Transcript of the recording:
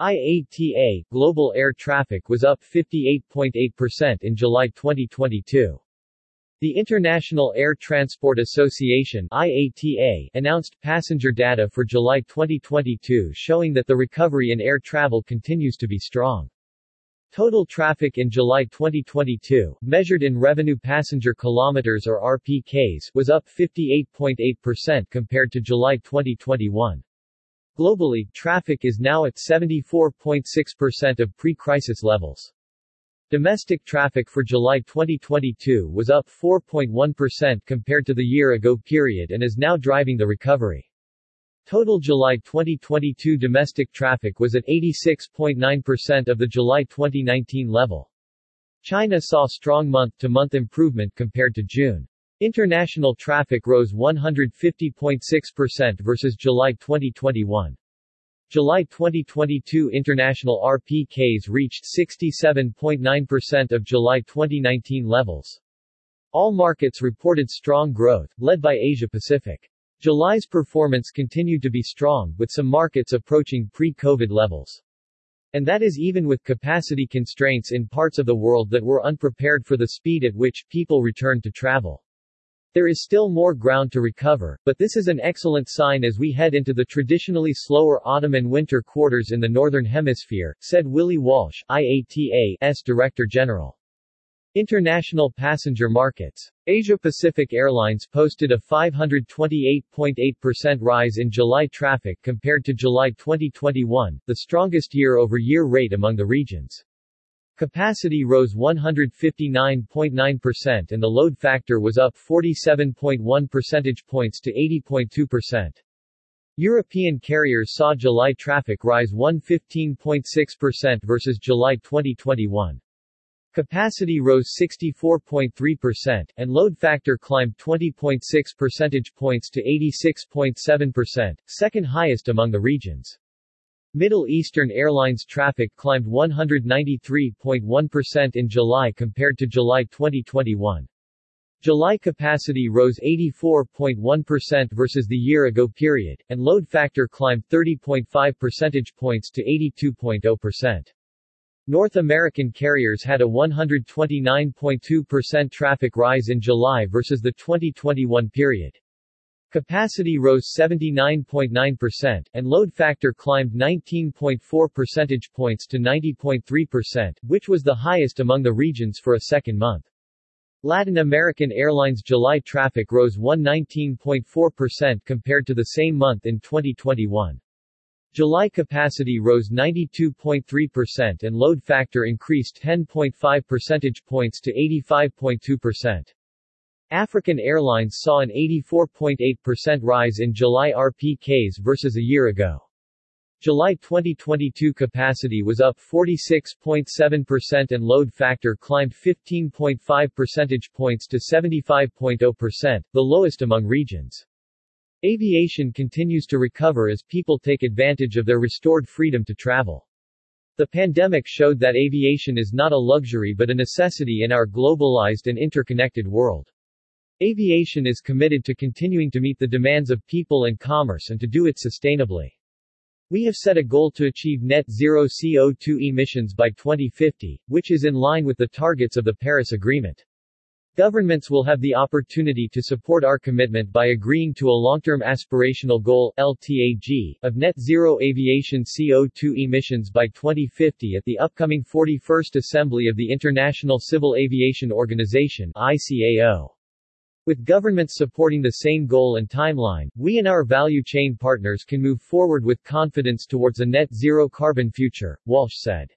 IATA, global air traffic was up 58.8% in July 2022. The International Air Transport Association IATA announced passenger data for July 2022 showing that the recovery in air travel continues to be strong. Total traffic in July 2022, measured in revenue passenger kilometers or RPKs, was up 58.8% compared to July 2021. Globally, traffic is now at 74.6% of pre-crisis levels. Domestic traffic for July 2022 was up 4.1% compared to the year-ago period and is now driving the recovery. Total July 2022 domestic traffic was at 86.9% of the July 2019 level. China saw strong month-to-month improvement compared to June. International traffic rose 150.6% versus July 2021. July 2022 international RPKs reached 67.9% of July 2019 levels. All markets reported strong growth, led by Asia Pacific. July's performance continued to be strong, with some markets approaching pre-COVID levels. And that is even with capacity constraints in parts of the world that were unprepared for the speed at which people returned to travel. There is still more ground to recover, but this is an excellent sign as we head into the traditionally slower autumn and winter quarters in the Northern Hemisphere, said Willie Walsh, IATA's Director General. International passenger markets. Asia Pacific Airlines posted a 528.8% rise in July traffic compared to July 2021, the strongest year-over-year rate among the regions. Capacity rose 159.9% and the load factor was up 47.1 percentage points to 80.2%. European carriers saw July traffic rise 115.6% versus July 2021. Capacity rose 64.3%, and load factor climbed 20.6 percentage points to 86.7%, second highest among the regions. Middle Eastern Airlines traffic climbed 193.1% in July compared to July 2021. July capacity rose 84.1% versus the year-ago period, and load factor climbed 30.5 percentage points to 82.0%. North American carriers had a 129.2% traffic rise in July versus the 2021 period. Capacity rose 79.9%, and load factor climbed 19.4 percentage points to 90.3%, which was the highest among the regions for a second month. Latin American Airlines July traffic rose 119.4% compared to the same month in 2021. July capacity rose 92.3% and load factor increased 10.5 percentage points to 85.2%. African Airlines saw an 84.8% rise in July RPKs versus a year ago. July 2022 capacity was up 46.7% and load factor climbed 15.5 percentage points to 75.0%, the lowest among regions. Aviation continues to recover as people take advantage of their restored freedom to travel. The pandemic showed that aviation is not a luxury but a necessity in our globalized and interconnected world. Aviation is committed to continuing to meet the demands of people and commerce and to do it sustainably. We have set a goal to achieve net zero CO2 emissions by 2050, which is in line with the targets of the Paris Agreement. Governments will have the opportunity to support our commitment by agreeing to a long-term aspirational goal LTAG, of net zero aviation CO2 emissions by 2050 at the upcoming 41st Assembly of the International Civil Aviation Organization ICAO. With governments supporting the same goal and timeline, we and our value chain partners can move forward with confidence towards a net zero carbon future, Walsh said.